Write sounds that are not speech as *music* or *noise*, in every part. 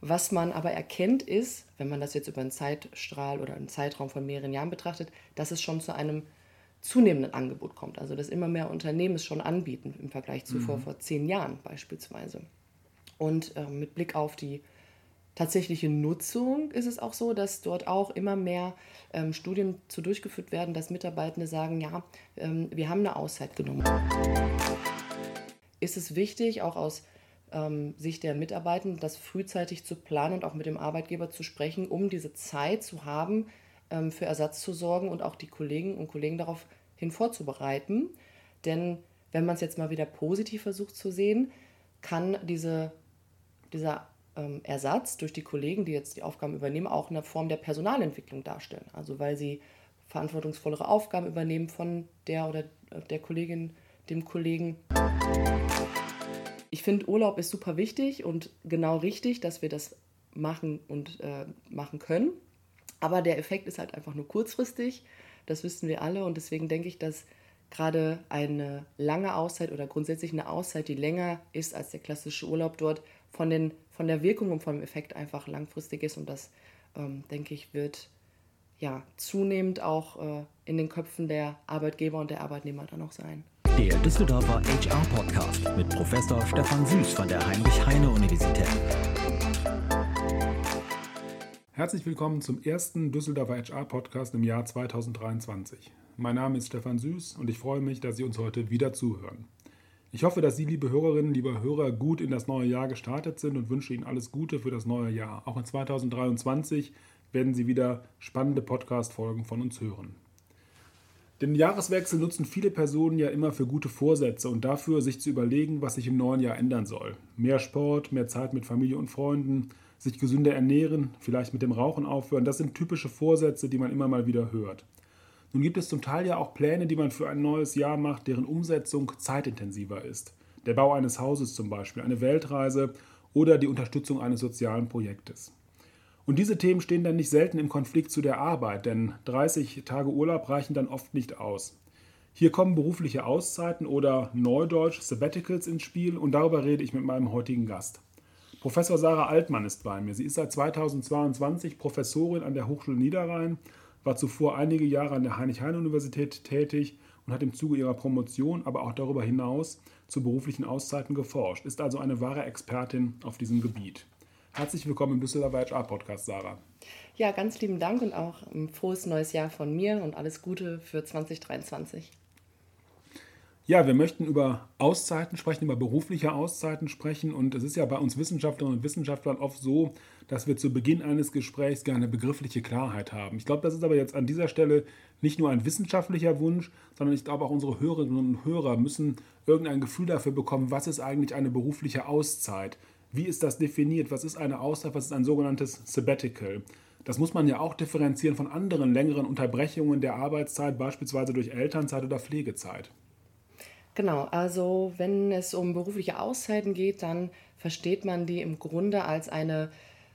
Was man aber erkennt ist, wenn man das jetzt über einen Zeitstrahl oder einen Zeitraum von mehreren Jahren betrachtet, dass es schon zu einem zunehmenden Angebot kommt. Also dass immer mehr Unternehmen es schon anbieten im Vergleich zu mhm. vor, vor zehn Jahren beispielsweise. Und äh, mit Blick auf die tatsächliche Nutzung ist es auch so, dass dort auch immer mehr ähm, Studien zu durchgeführt werden, dass Mitarbeitende sagen, ja, ähm, wir haben eine Auszeit genommen. Ist es wichtig, auch aus ähm, Sicht der Mitarbeitenden, das frühzeitig zu planen und auch mit dem Arbeitgeber zu sprechen, um diese Zeit zu haben, ähm, für Ersatz zu sorgen und auch die Kolleginnen und Kollegen darauf hin vorzubereiten. Denn wenn man es jetzt mal wieder positiv versucht zu sehen, kann diese, dieser ähm, Ersatz durch die Kollegen, die jetzt die Aufgaben übernehmen, auch eine Form der Personalentwicklung darstellen. Also weil sie verantwortungsvollere Aufgaben übernehmen von der oder der Kollegin, dem Kollegen. Ich finde, Urlaub ist super wichtig und genau richtig, dass wir das machen und äh, machen können. Aber der Effekt ist halt einfach nur kurzfristig. Das wissen wir alle und deswegen denke ich, dass gerade eine lange Auszeit oder grundsätzlich eine Auszeit, die länger ist als der klassische Urlaub dort, von, den, von der Wirkung und vom Effekt einfach langfristig ist. Und das, ähm, denke ich, wird ja zunehmend auch äh, in den Köpfen der Arbeitgeber und der Arbeitnehmer dann auch sein. Der Düsseldorfer HR Podcast mit Professor Stefan Süß von der Heinrich-Heine-Universität. Herzlich willkommen zum ersten Düsseldorfer HR Podcast im Jahr 2023. Mein Name ist Stefan Süß und ich freue mich, dass Sie uns heute wieder zuhören. Ich hoffe, dass Sie, liebe Hörerinnen, liebe Hörer, gut in das neue Jahr gestartet sind und wünsche Ihnen alles Gute für das neue Jahr. Auch in 2023 werden Sie wieder spannende Podcast-Folgen von uns hören. Den Jahreswechsel nutzen viele Personen ja immer für gute Vorsätze und dafür, sich zu überlegen, was sich im neuen Jahr ändern soll. Mehr Sport, mehr Zeit mit Familie und Freunden, sich gesünder ernähren, vielleicht mit dem Rauchen aufhören. Das sind typische Vorsätze, die man immer mal wieder hört. Nun gibt es zum Teil ja auch Pläne, die man für ein neues Jahr macht, deren Umsetzung zeitintensiver ist. Der Bau eines Hauses zum Beispiel, eine Weltreise oder die Unterstützung eines sozialen Projektes. Und diese Themen stehen dann nicht selten im Konflikt zu der Arbeit, denn 30 Tage Urlaub reichen dann oft nicht aus. Hier kommen berufliche Auszeiten oder Neudeutsch Sabbaticals ins Spiel und darüber rede ich mit meinem heutigen Gast. Professor Sarah Altmann ist bei mir. Sie ist seit 2022 Professorin an der Hochschule Niederrhein, war zuvor einige Jahre an der Heinrich-Heine-Universität tätig und hat im Zuge ihrer Promotion, aber auch darüber hinaus zu beruflichen Auszeiten geforscht, ist also eine wahre Expertin auf diesem Gebiet. Herzlich willkommen im Düsseldorfer HR Podcast, Sarah. Ja, ganz lieben Dank und auch ein frohes neues Jahr von mir und alles Gute für 2023. Ja, wir möchten über Auszeiten sprechen, über berufliche Auszeiten sprechen. Und es ist ja bei uns Wissenschaftlerinnen und Wissenschaftlern oft so, dass wir zu Beginn eines Gesprächs gerne begriffliche Klarheit haben. Ich glaube, das ist aber jetzt an dieser Stelle nicht nur ein wissenschaftlicher Wunsch, sondern ich glaube auch unsere Hörerinnen und Hörer müssen irgendein Gefühl dafür bekommen, was ist eigentlich eine berufliche Auszeit? Wie ist das definiert? Was ist eine Auszeit? Was ist ein sogenanntes Sabbatical? Das muss man ja auch differenzieren von anderen längeren Unterbrechungen der Arbeitszeit, beispielsweise durch Elternzeit oder Pflegezeit. Genau, also wenn es um berufliche Auszeiten geht, dann versteht man die im Grunde als eine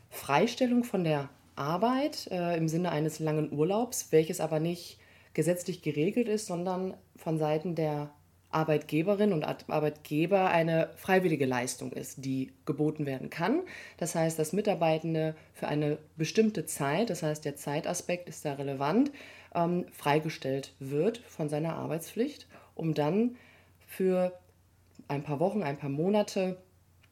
Freistellung von der Arbeit äh, im Sinne eines langen Urlaubs, welches aber nicht gesetzlich geregelt ist, sondern von Seiten der Arbeitgeberin und Arbeitgeber eine freiwillige Leistung ist, die geboten werden kann. Das heißt, dass Mitarbeitende für eine bestimmte Zeit, das heißt der Zeitaspekt ist da relevant, ähm, freigestellt wird von seiner Arbeitspflicht, um dann für ein paar Wochen, ein paar Monate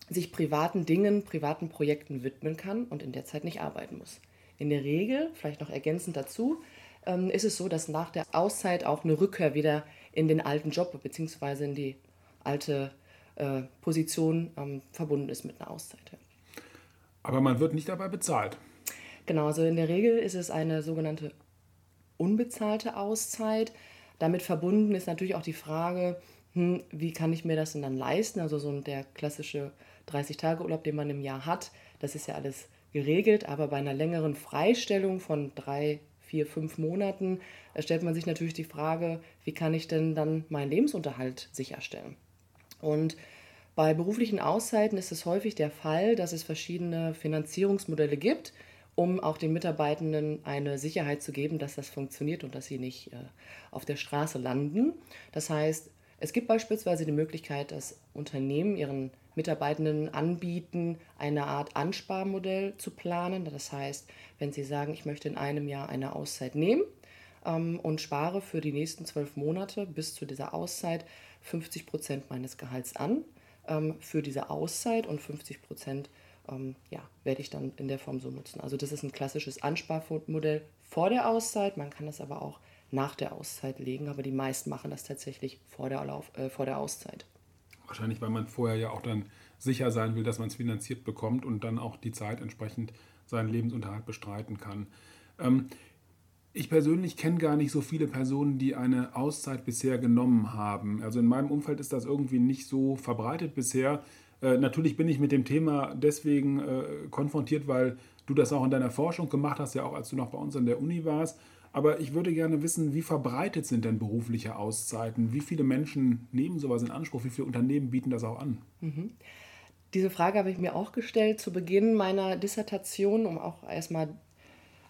sich privaten Dingen, privaten Projekten widmen kann und in der Zeit nicht arbeiten muss. In der Regel, vielleicht noch ergänzend dazu, ähm, ist es so, dass nach der Auszeit auch eine Rückkehr wieder in den alten Job bzw. in die alte äh, Position ähm, verbunden ist mit einer Auszeit. Aber man wird nicht dabei bezahlt. Genau, also in der Regel ist es eine sogenannte unbezahlte Auszeit. Damit verbunden ist natürlich auch die Frage, hm, wie kann ich mir das denn dann leisten? Also so der klassische 30-Tage-Urlaub, den man im Jahr hat, das ist ja alles geregelt, aber bei einer längeren Freistellung von drei, vier, fünf Monaten stellt man sich natürlich die Frage, wie kann ich denn dann meinen Lebensunterhalt sicherstellen? Und bei beruflichen Auszeiten ist es häufig der Fall, dass es verschiedene Finanzierungsmodelle gibt, um auch den Mitarbeitenden eine Sicherheit zu geben, dass das funktioniert und dass sie nicht äh, auf der Straße landen. Das heißt, es gibt beispielsweise die Möglichkeit, dass Unternehmen ihren Mitarbeitenden anbieten, eine Art Ansparmodell zu planen. Das heißt, wenn sie sagen, ich möchte in einem Jahr eine Auszeit nehmen ähm, und spare für die nächsten zwölf Monate bis zu dieser Auszeit 50 Prozent meines Gehalts an ähm, für diese Auszeit und 50 Prozent ähm, ja, werde ich dann in der Form so nutzen. Also das ist ein klassisches Ansparmodell vor der Auszeit. Man kann das aber auch nach der Auszeit legen, aber die meisten machen das tatsächlich vor der, Lauf, äh, vor der Auszeit. Wahrscheinlich, weil man vorher ja auch dann sicher sein will, dass man es finanziert bekommt und dann auch die Zeit entsprechend seinen Lebensunterhalt bestreiten kann. Ähm, ich persönlich kenne gar nicht so viele Personen, die eine Auszeit bisher genommen haben. Also in meinem Umfeld ist das irgendwie nicht so verbreitet bisher. Äh, natürlich bin ich mit dem Thema deswegen äh, konfrontiert, weil du das auch in deiner Forschung gemacht hast, ja auch als du noch bei uns an der Uni warst. Aber ich würde gerne wissen, wie verbreitet sind denn berufliche Auszeiten? Wie viele Menschen nehmen sowas in Anspruch? Wie viele Unternehmen bieten das auch an? Mhm. Diese Frage habe ich mir auch gestellt zu Beginn meiner Dissertation, um auch erstmal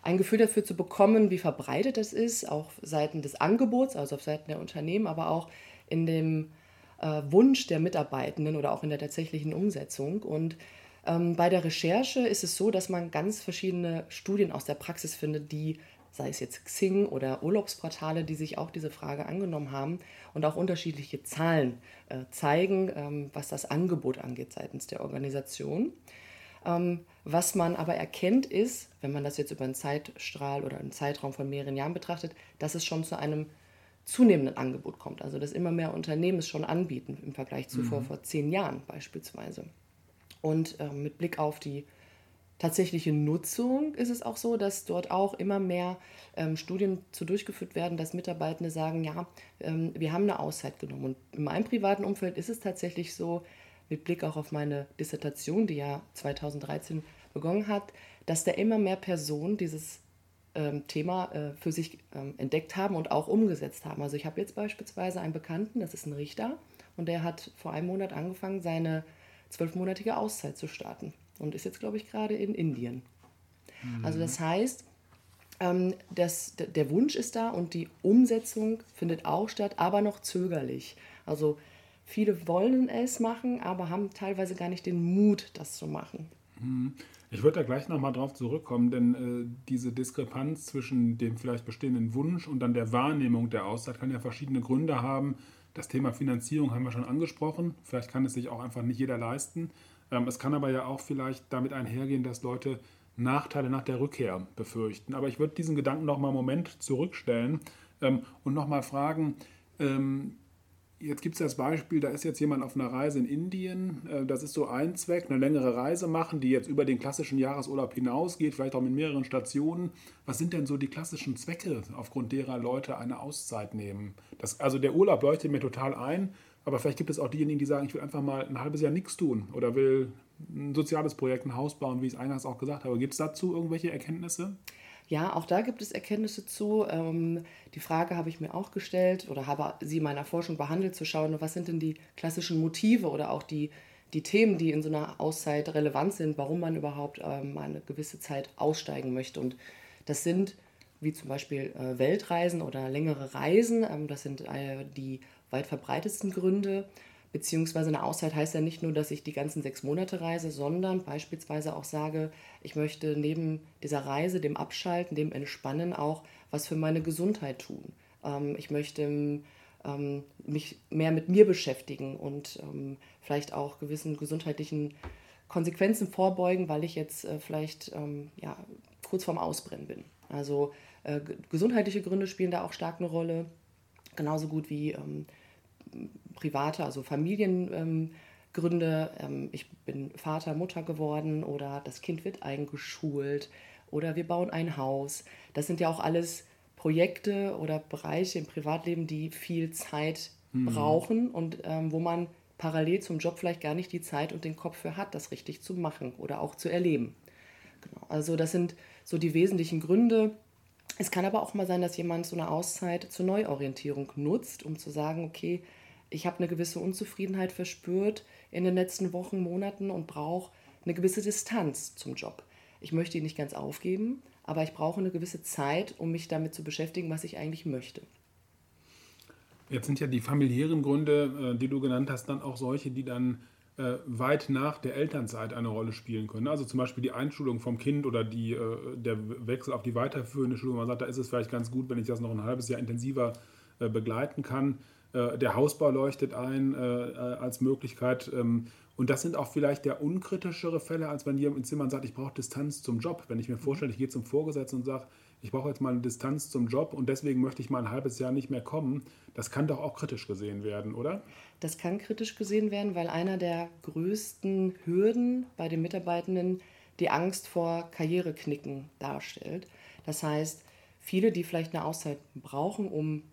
ein Gefühl dafür zu bekommen, wie verbreitet das ist, auch Seiten des Angebots, also auf Seiten der Unternehmen, aber auch in dem äh, Wunsch der Mitarbeitenden oder auch in der tatsächlichen Umsetzung. Und ähm, bei der Recherche ist es so, dass man ganz verschiedene Studien aus der Praxis findet, die sei es jetzt Xing oder Urlaubsportale, die sich auch diese Frage angenommen haben und auch unterschiedliche Zahlen äh, zeigen, ähm, was das Angebot angeht seitens der Organisation. Ähm, was man aber erkennt ist, wenn man das jetzt über einen Zeitstrahl oder einen Zeitraum von mehreren Jahren betrachtet, dass es schon zu einem zunehmenden Angebot kommt. Also dass immer mehr Unternehmen es schon anbieten im Vergleich zu mhm. vor, vor zehn Jahren beispielsweise. Und äh, mit Blick auf die tatsächliche Nutzung ist es auch so, dass dort auch immer mehr ähm, Studien zu durchgeführt werden, dass Mitarbeitende sagen, ja, ähm, wir haben eine Auszeit genommen. Und in meinem privaten Umfeld ist es tatsächlich so, mit Blick auch auf meine Dissertation, die ja 2013 begonnen hat, dass da immer mehr Personen dieses ähm, Thema äh, für sich ähm, entdeckt haben und auch umgesetzt haben. Also ich habe jetzt beispielsweise einen Bekannten, das ist ein Richter, und der hat vor einem Monat angefangen, seine zwölfmonatige Auszeit zu starten und ist jetzt, glaube ich, gerade in Indien. Mhm. Also das heißt, ähm, das, der Wunsch ist da und die Umsetzung findet auch statt, aber noch zögerlich. Also viele wollen es machen, aber haben teilweise gar nicht den Mut, das zu machen. Mhm. Ich würde da gleich nochmal drauf zurückkommen, denn äh, diese Diskrepanz zwischen dem vielleicht bestehenden Wunsch und dann der Wahrnehmung der Auszeit kann ja verschiedene Gründe haben. Das Thema Finanzierung haben wir schon angesprochen. Vielleicht kann es sich auch einfach nicht jeder leisten. Ähm, es kann aber ja auch vielleicht damit einhergehen, dass Leute Nachteile nach der Rückkehr befürchten. Aber ich würde diesen Gedanken noch mal einen Moment zurückstellen ähm, und noch mal fragen, ähm, jetzt gibt es das Beispiel, da ist jetzt jemand auf einer Reise in Indien, äh, das ist so ein Zweck, eine längere Reise machen, die jetzt über den klassischen Jahresurlaub hinausgeht, vielleicht auch mit mehreren Stationen. Was sind denn so die klassischen Zwecke, aufgrund derer Leute eine Auszeit nehmen? Das, also der Urlaub leuchtet mir total ein, aber vielleicht gibt es auch diejenigen, die sagen, ich will einfach mal ein halbes Jahr nichts tun oder will ein soziales Projekt, ein Haus bauen, wie ich es eingangs auch gesagt habe. Gibt es dazu irgendwelche Erkenntnisse? Ja, auch da gibt es Erkenntnisse zu. Ähm, die Frage habe ich mir auch gestellt oder habe sie in meiner Forschung behandelt, zu schauen, was sind denn die klassischen Motive oder auch die, die Themen, die in so einer Auszeit relevant sind, warum man überhaupt ähm, eine gewisse Zeit aussteigen möchte. Und das sind wie zum Beispiel äh, Weltreisen oder längere Reisen. Ähm, das sind äh, die weit verbreitetsten Gründe. Beziehungsweise eine Auszeit heißt ja nicht nur, dass ich die ganzen sechs Monate reise, sondern beispielsweise auch sage, ich möchte neben dieser Reise, dem Abschalten, dem Entspannen auch was für meine Gesundheit tun. Ähm, ich möchte ähm, mich mehr mit mir beschäftigen und ähm, vielleicht auch gewissen gesundheitlichen Konsequenzen vorbeugen, weil ich jetzt äh, vielleicht ja, kurz vorm Ausbrennen bin. Also äh, gesundheitliche Gründe spielen da auch stark eine Rolle, genauso gut wie private, also Familiengründe. Ähm, ich bin Vater, Mutter geworden oder das Kind wird eingeschult oder wir bauen ein Haus. Das sind ja auch alles Projekte oder Bereiche im Privatleben, die viel Zeit mhm. brauchen und ähm, wo man parallel zum Job vielleicht gar nicht die Zeit und den Kopf für hat, das richtig zu machen oder auch zu erleben. Genau. Also das sind so die wesentlichen Gründe. Es kann aber auch mal sein, dass jemand so eine Auszeit zur Neuorientierung nutzt, um zu sagen, okay, ich habe eine gewisse Unzufriedenheit verspürt in den letzten Wochen, Monaten und brauche eine gewisse Distanz zum Job. Ich möchte ihn nicht ganz aufgeben, aber ich brauche eine gewisse Zeit, um mich damit zu beschäftigen, was ich eigentlich möchte. Jetzt sind ja die familiären Gründe, äh, die du genannt hast, dann auch solche, die dann äh, weit nach der Elternzeit eine Rolle spielen können. Also zum Beispiel die Einschulung vom Kind oder die, äh, der Wechsel auf die weiterführende Schulung. Man sagt, da ist es vielleicht ganz gut, wenn ich das noch ein halbes Jahr intensiver begleiten kann. Äh, der Hausbau leuchtet ein äh, als Möglichkeit. Ähm, und das sind auch vielleicht der unkritischere Fälle, als wenn jemand in Zimmern sagt, ich brauche Distanz zum Job. Wenn ich mir vorstelle, ich gehe zum Vorgesetzten und sage, ich brauche jetzt mal eine Distanz zum Job und deswegen möchte ich mal ein halbes Jahr nicht mehr kommen. Das kann doch auch kritisch gesehen werden, oder? Das kann kritisch gesehen werden, weil einer der größten Hürden bei den Mitarbeitenden die Angst vor Karriereknicken darstellt. Das heißt, viele, die vielleicht eine Auszeit brauchen, um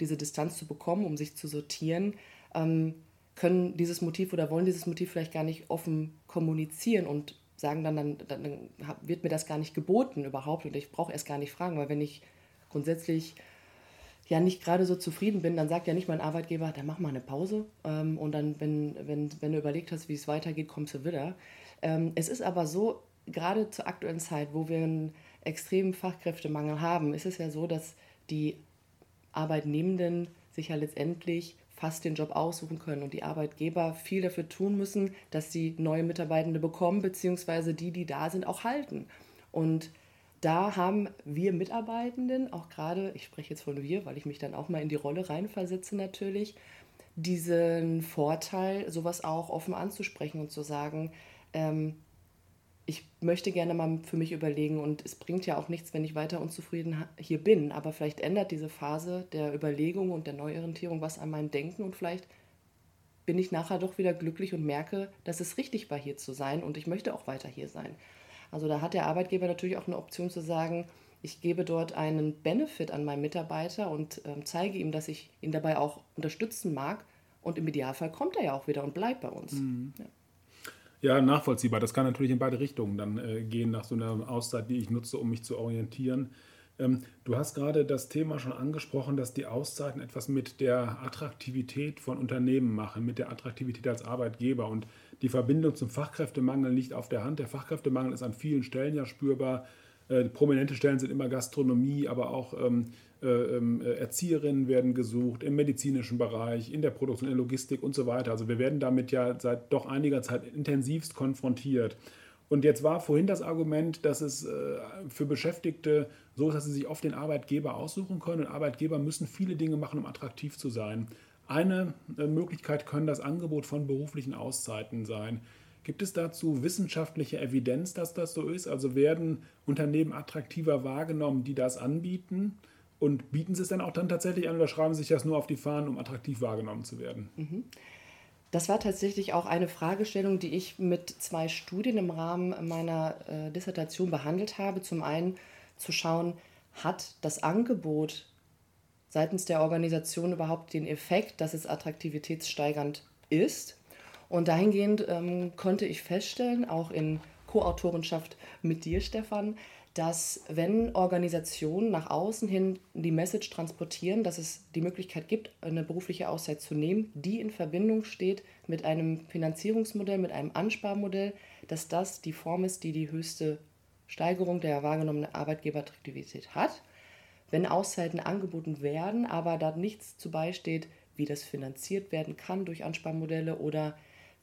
diese Distanz zu bekommen, um sich zu sortieren, ähm, können dieses Motiv oder wollen dieses Motiv vielleicht gar nicht offen kommunizieren und sagen dann, dann, dann wird mir das gar nicht geboten überhaupt und ich brauche erst gar nicht fragen, weil wenn ich grundsätzlich ja nicht gerade so zufrieden bin, dann sagt ja nicht mein Arbeitgeber, dann mach mal eine Pause ähm, und dann, wenn, wenn, wenn du überlegt hast, wie es weitergeht, kommst du wieder. Ähm, es ist aber so, gerade zur aktuellen Zeit, wo wir einen extremen Fachkräftemangel haben, ist es ja so, dass die Arbeitnehmenden sich ja letztendlich fast den Job aussuchen können und die Arbeitgeber viel dafür tun müssen, dass sie neue Mitarbeitende bekommen, beziehungsweise die, die da sind, auch halten. Und da haben wir Mitarbeitenden, auch gerade, ich spreche jetzt von wir, weil ich mich dann auch mal in die Rolle reinversetze natürlich, diesen Vorteil, sowas auch offen anzusprechen und zu sagen, ähm, ich möchte gerne mal für mich überlegen und es bringt ja auch nichts, wenn ich weiter unzufrieden hier bin, aber vielleicht ändert diese Phase der Überlegung und der Neuorientierung was an meinem Denken und vielleicht bin ich nachher doch wieder glücklich und merke, dass es richtig war, hier zu sein und ich möchte auch weiter hier sein. Also da hat der Arbeitgeber natürlich auch eine Option zu sagen, ich gebe dort einen Benefit an meinen Mitarbeiter und äh, zeige ihm, dass ich ihn dabei auch unterstützen mag und im Idealfall kommt er ja auch wieder und bleibt bei uns. Mhm. Ja. Ja, nachvollziehbar. Das kann natürlich in beide Richtungen dann äh, gehen, nach so einer Auszeit, die ich nutze, um mich zu orientieren. Ähm, du hast gerade das Thema schon angesprochen, dass die Auszeiten etwas mit der Attraktivität von Unternehmen machen, mit der Attraktivität als Arbeitgeber. Und die Verbindung zum Fachkräftemangel liegt auf der Hand. Der Fachkräftemangel ist an vielen Stellen ja spürbar. Äh, prominente Stellen sind immer Gastronomie, aber auch ähm, äh, ähm, äh, Erzieherinnen werden gesucht im medizinischen Bereich, in der Produktion, in der Logistik und so weiter. Also wir werden damit ja seit doch einiger Zeit intensivst konfrontiert. Und jetzt war vorhin das Argument, dass es äh, für Beschäftigte so ist, dass sie sich oft den Arbeitgeber aussuchen können. Und Arbeitgeber müssen viele Dinge machen, um attraktiv zu sein. Eine Möglichkeit können das Angebot von beruflichen Auszeiten sein. Gibt es dazu wissenschaftliche Evidenz, dass das so ist? Also werden Unternehmen attraktiver wahrgenommen, die das anbieten? Und bieten Sie es dann auch dann tatsächlich an oder schreiben Sie sich das nur auf die Fahnen, um attraktiv wahrgenommen zu werden? Mhm. Das war tatsächlich auch eine Fragestellung, die ich mit zwei Studien im Rahmen meiner äh, Dissertation behandelt habe. Zum einen zu schauen, hat das Angebot seitens der Organisation überhaupt den Effekt, dass es attraktivitätssteigernd ist. Und dahingehend ähm, konnte ich feststellen, auch in Co-Autorenschaft mit dir, Stefan, dass wenn Organisationen nach außen hin die Message transportieren, dass es die Möglichkeit gibt, eine berufliche Auszeit zu nehmen, die in Verbindung steht mit einem Finanzierungsmodell, mit einem Ansparmodell, dass das die Form ist, die die höchste Steigerung der wahrgenommenen Arbeitgeberattraktivität hat. Wenn Auszeiten angeboten werden, aber da nichts zu beisteht, wie das finanziert werden kann durch Ansparmodelle oder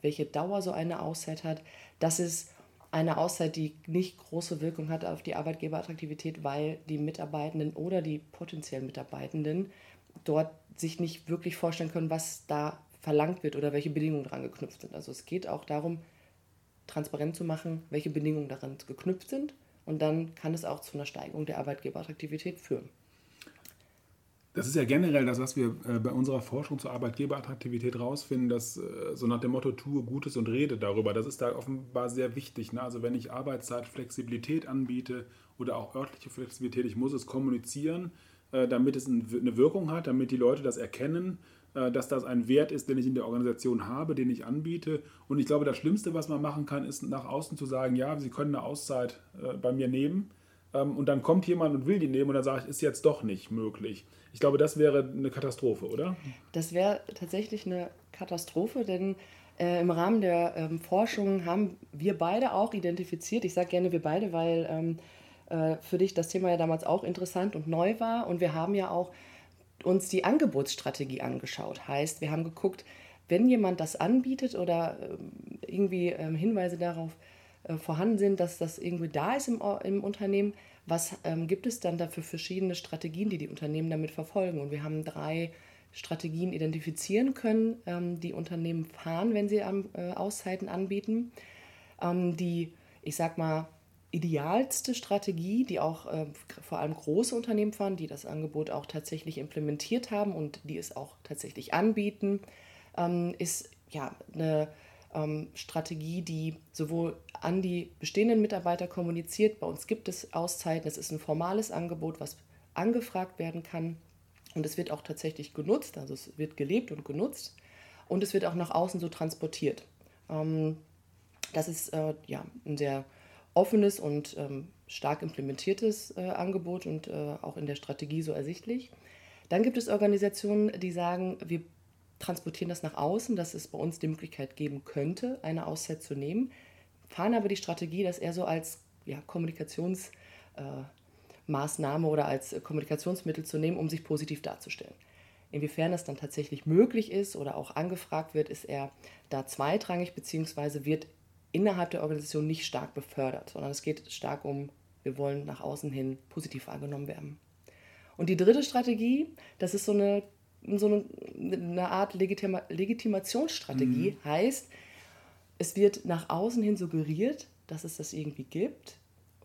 welche Dauer so eine Auszeit hat, das ist eine Auszeit, die nicht große Wirkung hat auf die Arbeitgeberattraktivität, weil die Mitarbeitenden oder die potenziellen Mitarbeitenden dort sich nicht wirklich vorstellen können, was da verlangt wird oder welche Bedingungen daran geknüpft sind. Also es geht auch darum, transparent zu machen, welche Bedingungen daran geknüpft sind und dann kann es auch zu einer Steigerung der Arbeitgeberattraktivität führen. Das ist ja generell das, was wir äh, bei unserer Forschung zur Arbeitgeberattraktivität rausfinden, dass äh, so nach dem Motto tue Gutes und rede darüber. Das ist da offenbar sehr wichtig. Ne? Also wenn ich Arbeitszeitflexibilität anbiete oder auch örtliche Flexibilität, ich muss es kommunizieren, äh, damit es eine Wirkung hat, damit die Leute das erkennen, dass das ein Wert ist, den ich in der Organisation habe, den ich anbiete. Und ich glaube, das Schlimmste, was man machen kann, ist nach außen zu sagen, ja, Sie können eine Auszeit bei mir nehmen und dann kommt jemand und will die nehmen und dann sage ich, ist jetzt doch nicht möglich. Ich glaube, das wäre eine Katastrophe, oder? Das wäre tatsächlich eine Katastrophe, denn äh, im Rahmen der ähm, Forschung haben wir beide auch identifiziert, ich sage gerne wir beide, weil ähm, äh, für dich das Thema ja damals auch interessant und neu war und wir haben ja auch uns die Angebotsstrategie angeschaut. Heißt, wir haben geguckt, wenn jemand das anbietet oder ähm, irgendwie ähm, Hinweise darauf äh, vorhanden sind, dass das irgendwie da ist im, im Unternehmen, was ähm, gibt es dann dafür verschiedene Strategien, die die Unternehmen damit verfolgen? Und wir haben drei Strategien identifizieren können, ähm, die Unternehmen fahren, wenn sie ähm, äh, Auszeiten anbieten. Ähm, die, ich sag mal, idealste Strategie, die auch äh, vor allem große Unternehmen fahren, die das Angebot auch tatsächlich implementiert haben und die es auch tatsächlich anbieten, ähm, ist ja eine ähm, Strategie, die sowohl an die bestehenden Mitarbeiter kommuniziert. Bei uns gibt es Auszeiten, es ist ein formales Angebot, was angefragt werden kann und es wird auch tatsächlich genutzt, also es wird gelebt und genutzt und es wird auch nach außen so transportiert. Ähm, das ist äh, ja ein sehr offenes und ähm, stark implementiertes äh, Angebot und äh, auch in der Strategie so ersichtlich. Dann gibt es Organisationen, die sagen, wir transportieren das nach außen, dass es bei uns die Möglichkeit geben könnte, eine Auszeit zu nehmen, fahren aber die Strategie, das eher so als ja, Kommunikationsmaßnahme äh, oder als Kommunikationsmittel zu nehmen, um sich positiv darzustellen. Inwiefern es dann tatsächlich möglich ist oder auch angefragt wird, ist er da zweitrangig, beziehungsweise wird innerhalb der Organisation nicht stark befördert, sondern es geht stark um, wir wollen nach außen hin positiv wahrgenommen werden. Und die dritte Strategie, das ist so eine so eine, eine Art Legitima Legitimationsstrategie. Mhm. Heißt, es wird nach außen hin suggeriert, dass es das irgendwie gibt,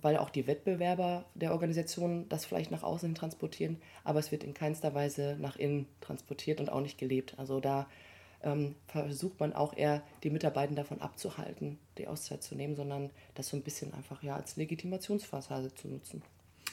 weil auch die Wettbewerber der Organisation das vielleicht nach außen hin transportieren, aber es wird in keinster Weise nach innen transportiert und auch nicht gelebt. Also da ähm, versucht man auch eher die Mitarbeiter davon abzuhalten, die Auszeit zu nehmen, sondern das so ein bisschen einfach ja als Legitimationsfassade zu nutzen.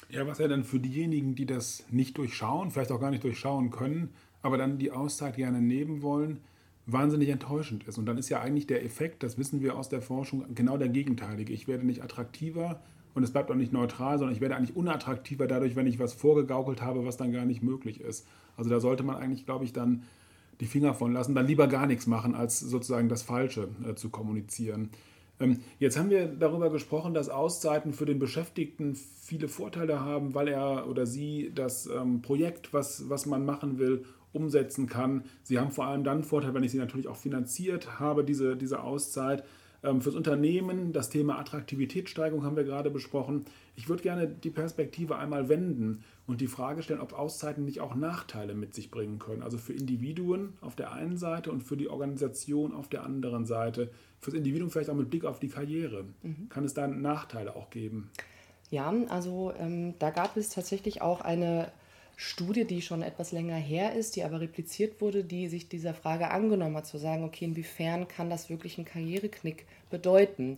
Ja, was ja dann für diejenigen, die das nicht durchschauen, vielleicht auch gar nicht durchschauen können, aber dann die Auszeit gerne nehmen wollen, wahnsinnig enttäuschend ist. Und dann ist ja eigentlich der Effekt, das wissen wir aus der Forschung, genau der gegenteilige. Ich werde nicht attraktiver und es bleibt auch nicht neutral, sondern ich werde eigentlich unattraktiver dadurch, wenn ich was vorgegaukelt habe, was dann gar nicht möglich ist. Also da sollte man eigentlich, glaube ich, dann die Finger von lassen, dann lieber gar nichts machen, als sozusagen das Falsche äh, zu kommunizieren. Ähm, jetzt haben wir darüber gesprochen, dass Auszeiten für den Beschäftigten viele Vorteile haben, weil er oder sie das ähm, Projekt, was, was man machen will, umsetzen kann. Sie haben vor allem dann Vorteil, wenn ich sie natürlich auch finanziert habe, diese, diese Auszeit. Ähm, fürs Unternehmen, das Thema Attraktivitätssteigerung haben wir gerade besprochen. Ich würde gerne die Perspektive einmal wenden und die Frage stellen, ob Auszeiten nicht auch Nachteile mit sich bringen können. Also für Individuen auf der einen Seite und für die Organisation auf der anderen Seite. Fürs Individuum vielleicht auch mit Blick auf die Karriere. Mhm. Kann es da Nachteile auch geben? Ja, also ähm, da gab es tatsächlich auch eine Studie, die schon etwas länger her ist, die aber repliziert wurde, die sich dieser Frage angenommen hat, zu sagen, okay, inwiefern kann das wirklich einen Karriereknick bedeuten?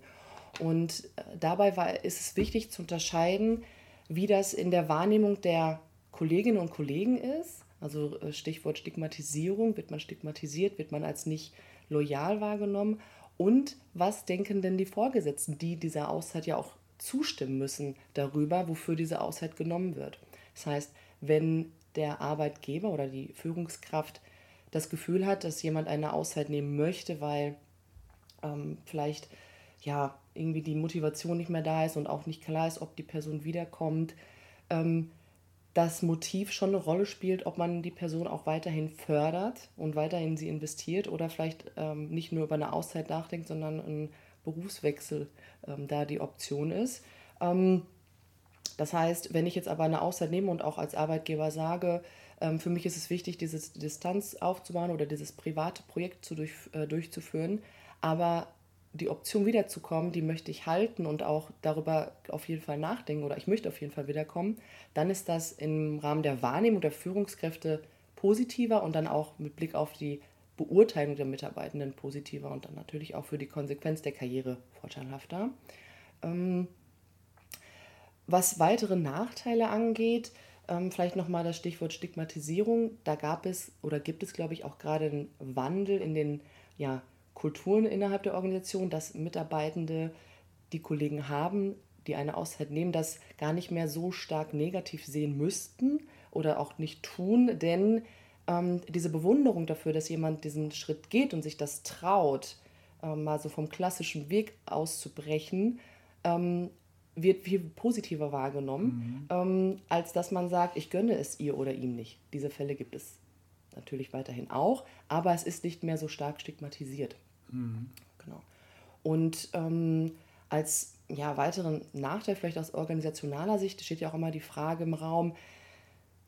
Und äh, dabei war, ist es wichtig zu unterscheiden, wie das in der Wahrnehmung der Kolleginnen und Kollegen ist. Also äh, Stichwort Stigmatisierung, wird man stigmatisiert, wird man als nicht loyal wahrgenommen? Und was denken denn die Vorgesetzten, die dieser Auszeit ja auch zustimmen müssen darüber, wofür diese Auszeit genommen wird? Das heißt, wenn der Arbeitgeber oder die Führungskraft das Gefühl hat, dass jemand eine Auszeit nehmen möchte, weil ähm, vielleicht ja irgendwie die Motivation nicht mehr da ist und auch nicht klar ist, ob die Person wiederkommt, ähm, das Motiv schon eine Rolle spielt, ob man die Person auch weiterhin fördert und weiterhin sie investiert oder vielleicht ähm, nicht nur über eine Auszeit nachdenkt, sondern ein Berufswechsel ähm, da die Option ist. Das heißt, wenn ich jetzt aber eine Auszeit nehme und auch als Arbeitgeber sage, ähm, für mich ist es wichtig, diese Distanz aufzubauen oder dieses private Projekt zu durch, äh, durchzuführen, aber die Option wiederzukommen, die möchte ich halten und auch darüber auf jeden Fall nachdenken oder ich möchte auf jeden Fall wiederkommen, dann ist das im Rahmen der Wahrnehmung der Führungskräfte positiver und dann auch mit Blick auf die Beurteilung der Mitarbeitenden positiver und dann natürlich auch für die Konsequenz der Karriere vorteilhafter. Ähm, was weitere Nachteile angeht, ähm, vielleicht nochmal das Stichwort Stigmatisierung. Da gab es oder gibt es, glaube ich, auch gerade einen Wandel in den ja, Kulturen innerhalb der Organisation, dass Mitarbeitende, die Kollegen haben, die eine Auszeit nehmen, das gar nicht mehr so stark negativ sehen müssten oder auch nicht tun, denn ähm, diese Bewunderung dafür, dass jemand diesen Schritt geht und sich das traut, ähm, mal so vom klassischen Weg auszubrechen, ähm, wird viel positiver wahrgenommen, mhm. ähm, als dass man sagt, ich gönne es ihr oder ihm nicht. Diese Fälle gibt es natürlich weiterhin auch, aber es ist nicht mehr so stark stigmatisiert. Mhm. Genau. Und ähm, als ja, weiteren Nachteil, vielleicht aus organisationaler Sicht, steht ja auch immer die Frage im Raum,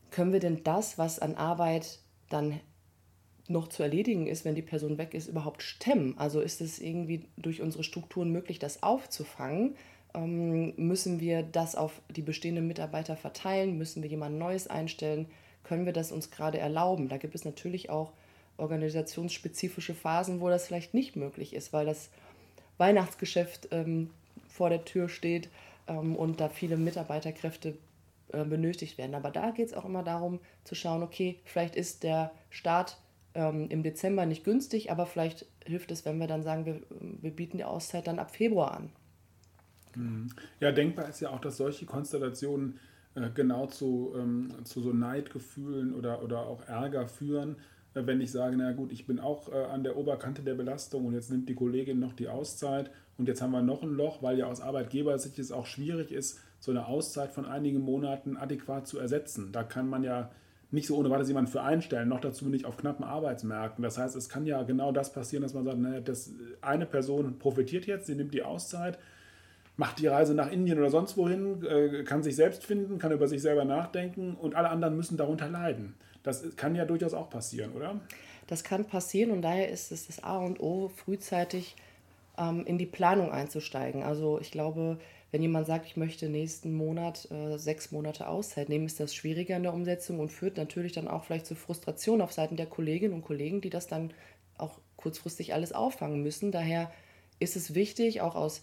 können wir denn das, was an Arbeit dann noch zu erledigen ist, wenn die Person weg ist, überhaupt stemmen? Also ist es irgendwie durch unsere Strukturen möglich, das aufzufangen? Ähm, müssen wir das auf die bestehenden Mitarbeiter verteilen? Müssen wir jemand Neues einstellen? Können wir das uns gerade erlauben? Da gibt es natürlich auch organisationsspezifische Phasen, wo das vielleicht nicht möglich ist, weil das Weihnachtsgeschäft ähm, vor der Tür steht ähm, und da viele Mitarbeiterkräfte äh, benötigt werden. Aber da geht es auch immer darum zu schauen, okay, vielleicht ist der Start ähm, im Dezember nicht günstig, aber vielleicht hilft es, wenn wir dann sagen, wir, wir bieten die Auszeit dann ab Februar an. Ja, denkbar ist ja auch, dass solche Konstellationen äh, genau zu, ähm, zu so Neidgefühlen oder, oder auch Ärger führen, äh, wenn ich sage, na gut, ich bin auch äh, an der Oberkante der Belastung und jetzt nimmt die Kollegin noch die Auszeit und jetzt haben wir noch ein Loch, weil ja aus Arbeitgebersicht es auch schwierig ist, so eine Auszeit von einigen Monaten adäquat zu ersetzen. Da kann man ja nicht so ohne weiteres jemanden für einstellen, noch dazu nicht auf knappen Arbeitsmärkten. Das heißt, es kann ja genau das passieren, dass man sagt, naja, das, eine Person profitiert jetzt, sie nimmt die Auszeit, macht die Reise nach Indien oder sonst wohin, äh, kann sich selbst finden, kann über sich selber nachdenken und alle anderen müssen darunter leiden. Das kann ja durchaus auch passieren, oder? Das kann passieren und daher ist es das A und O, frühzeitig ähm, in die Planung einzusteigen. Also ich glaube, wenn jemand sagt, ich möchte nächsten Monat äh, sechs Monate Auszeit nehmen, ist das schwieriger in der Umsetzung und führt natürlich dann auch vielleicht zu Frustration auf Seiten der Kolleginnen und Kollegen, die das dann auch kurzfristig alles auffangen müssen. Daher ist es wichtig, auch aus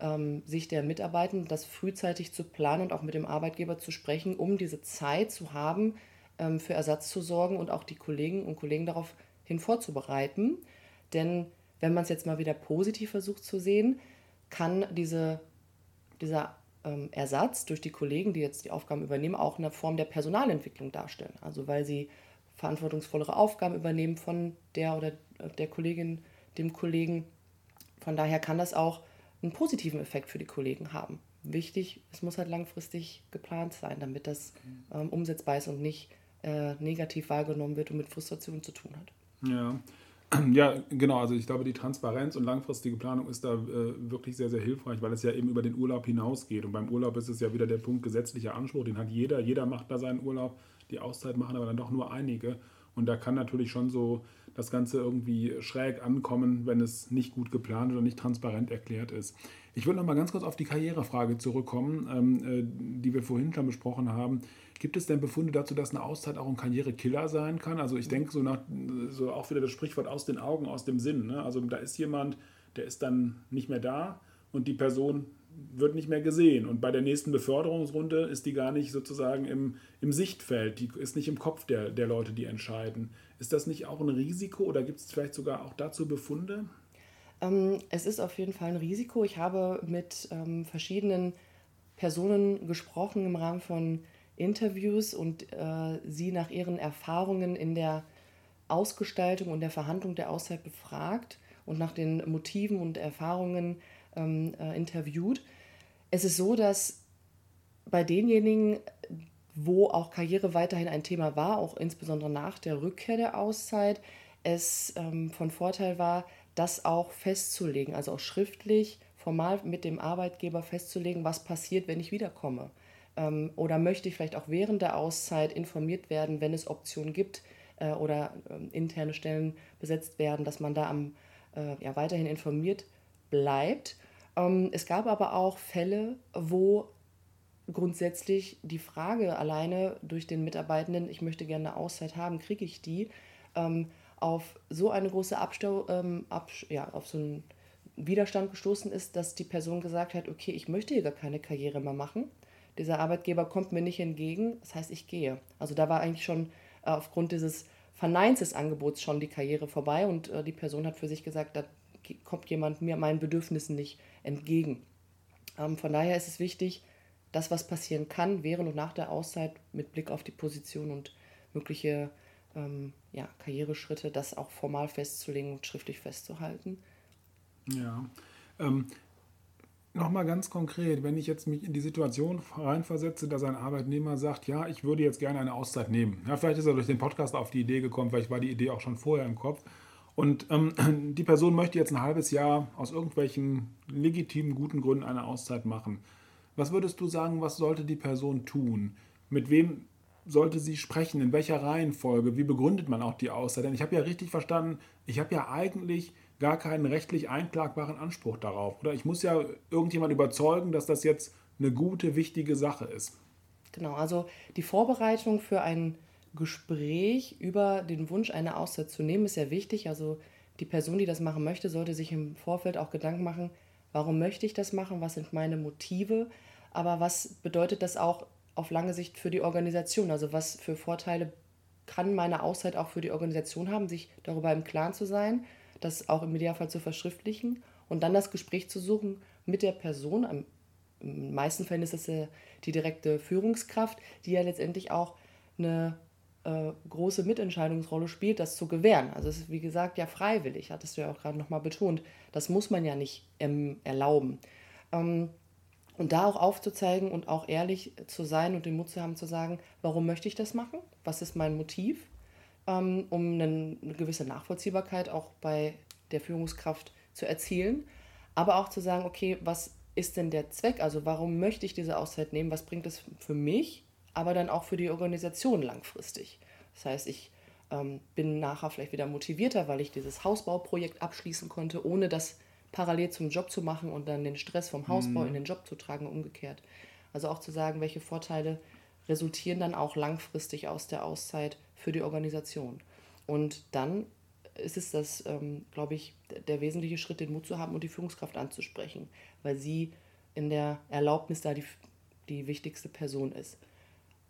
ähm, Sicht der Mitarbeitenden, das frühzeitig zu planen und auch mit dem Arbeitgeber zu sprechen, um diese Zeit zu haben, ähm, für Ersatz zu sorgen und auch die Kolleginnen und Kollegen darauf hin vorzubereiten. Denn wenn man es jetzt mal wieder positiv versucht zu sehen, kann diese dieser ähm, Ersatz durch die Kollegen, die jetzt die Aufgaben übernehmen, auch eine Form der Personalentwicklung darstellen. Also weil sie verantwortungsvollere Aufgaben übernehmen von der oder der Kollegin, dem Kollegen. Von daher kann das auch einen positiven Effekt für die Kollegen haben. Wichtig, es muss halt langfristig geplant sein, damit das ähm, umsetzbar ist und nicht äh, negativ wahrgenommen wird und mit Frustration zu tun hat. Ja, *clears throat* Ja, genau. Also ich glaube, die Transparenz und langfristige Planung ist da äh, wirklich sehr, sehr hilfreich, weil es ja eben über den Urlaub hinausgeht. Und beim Urlaub ist es ja wieder der Punkt gesetzlicher Anspruch. Den hat jeder. Jeder macht da seinen Urlaub. Die Auszeit machen aber dann doch nur einige. Und da kann natürlich schon so das Ganze irgendwie schräg ankommen, wenn es nicht gut geplant oder nicht transparent erklärt ist. Ich würde noch mal ganz kurz auf die Karrierefrage zurückkommen, ähm, äh, die wir vorhin schon besprochen haben. Gibt es denn Befunde dazu, dass eine Auszeit auch ein Karrierekiller sein kann? Also ich denke so nach, so auch wieder das Sprichwort aus den Augen, aus dem Sinn. Ne? Also da ist jemand, der ist dann nicht mehr da und die Person wird nicht mehr gesehen. Und bei der nächsten Beförderungsrunde ist die gar nicht sozusagen im, im Sichtfeld, die ist nicht im Kopf der, der Leute, die entscheiden. Ist das nicht auch ein Risiko oder gibt es vielleicht sogar auch dazu Befunde? Ähm, es ist auf jeden Fall ein Risiko. Ich habe mit ähm, verschiedenen Personen gesprochen im Rahmen von Interviews und äh, sie nach ihren Erfahrungen in der Ausgestaltung und der Verhandlung der Auszeit befragt und nach den Motiven und Erfahrungen ähm, äh, interviewt. Es ist so, dass bei denjenigen, wo auch Karriere weiterhin ein Thema war, auch insbesondere nach der Rückkehr der Auszeit, es ähm, von Vorteil war, das auch festzulegen, also auch schriftlich, formal mit dem Arbeitgeber festzulegen, was passiert, wenn ich wiederkomme. Ähm, oder möchte ich vielleicht auch während der Auszeit informiert werden, wenn es Optionen gibt äh, oder äh, interne Stellen besetzt werden, dass man da am, äh, ja, weiterhin informiert bleibt. Ähm, es gab aber auch Fälle, wo grundsätzlich die Frage alleine durch den Mitarbeitenden, ich möchte gerne eine Auszeit haben, kriege ich die, ähm, auf so eine große Abstau, ähm, ab, ja, auf so einen Widerstand gestoßen ist, dass die Person gesagt hat, okay, ich möchte hier gar keine Karriere mehr machen dieser Arbeitgeber kommt mir nicht entgegen, das heißt, ich gehe. Also da war eigentlich schon äh, aufgrund dieses Verneins des Angebots schon die Karriere vorbei und äh, die Person hat für sich gesagt, da kommt jemand mir meinen Bedürfnissen nicht entgegen. Ähm, von daher ist es wichtig, das, was passieren kann, während und nach der Auszeit mit Blick auf die Position und mögliche ähm, ja, Karriereschritte, das auch formal festzulegen und schriftlich festzuhalten. Ja. Ähm, Nochmal ganz konkret, wenn ich jetzt mich in die Situation reinversetze, dass ein Arbeitnehmer sagt, ja, ich würde jetzt gerne eine Auszeit nehmen. Ja, vielleicht ist er durch den Podcast auf die Idee gekommen, vielleicht war die Idee auch schon vorher im Kopf. Und ähm, *clears throat* die Person möchte jetzt ein halbes Jahr aus irgendwelchen legitimen, guten Gründen eine Auszeit machen. Was würdest du sagen, was sollte die Person tun? Mit wem sollte sie sprechen? In welcher Reihenfolge? Wie begründet man auch die Auszeit? Denn ich habe ja richtig verstanden, ich habe ja eigentlich gar keinen rechtlich einklagbaren Anspruch darauf. Oder ich muss ja irgendjemand überzeugen, dass das jetzt eine gute, wichtige Sache ist. Genau, also die Vorbereitung für ein Gespräch über den Wunsch, eine Auszeit zu nehmen, ist sehr wichtig. Also die Person, die das machen möchte, sollte sich im Vorfeld auch Gedanken machen, warum möchte ich das machen, was sind meine Motive, aber was bedeutet das auch auf lange Sicht für die Organisation? Also was für Vorteile kann meine Auszeit auch für die Organisation haben, sich darüber im Klaren zu sein das auch im Idealfall zu verschriftlichen und dann das Gespräch zu suchen mit der Person. In meisten Fällen ist das die direkte Führungskraft, die ja letztendlich auch eine äh, große Mitentscheidungsrolle spielt, das zu gewähren. Also es ist, wie gesagt, ja freiwillig, hattest du ja auch gerade nochmal betont. Das muss man ja nicht ähm, erlauben. Ähm, und da auch aufzuzeigen und auch ehrlich zu sein und den Mut zu haben zu sagen, warum möchte ich das machen? Was ist mein Motiv? ähm, um eine, eine gewisse Nachvollziehbarkeit auch bei der Führungskraft zu erzielen, aber auch zu sagen, okay, was ist denn der Zweck? Also warum möchte ich diese Auszeit nehmen? Was bringt es für mich, aber dann auch für die Organisation langfristig? Das heißt, ich ähm, bin nachher vielleicht wieder motivierter, weil ich dieses Hausbauprojekt abschließen konnte, ohne das parallel zum Job zu machen und dann den Stress vom Hausbau mhm. in den Job zu tragen, umgekehrt. Also auch zu sagen, welche Vorteile resultieren dann auch langfristig aus der Auszeit für die Organisation. Und dann ist es das, ähm, glaube ich, der wesentliche Schritt, den Mut zu haben und die Führungskraft anzusprechen, weil sie in der Erlaubnis da die, die wichtigste Person ist.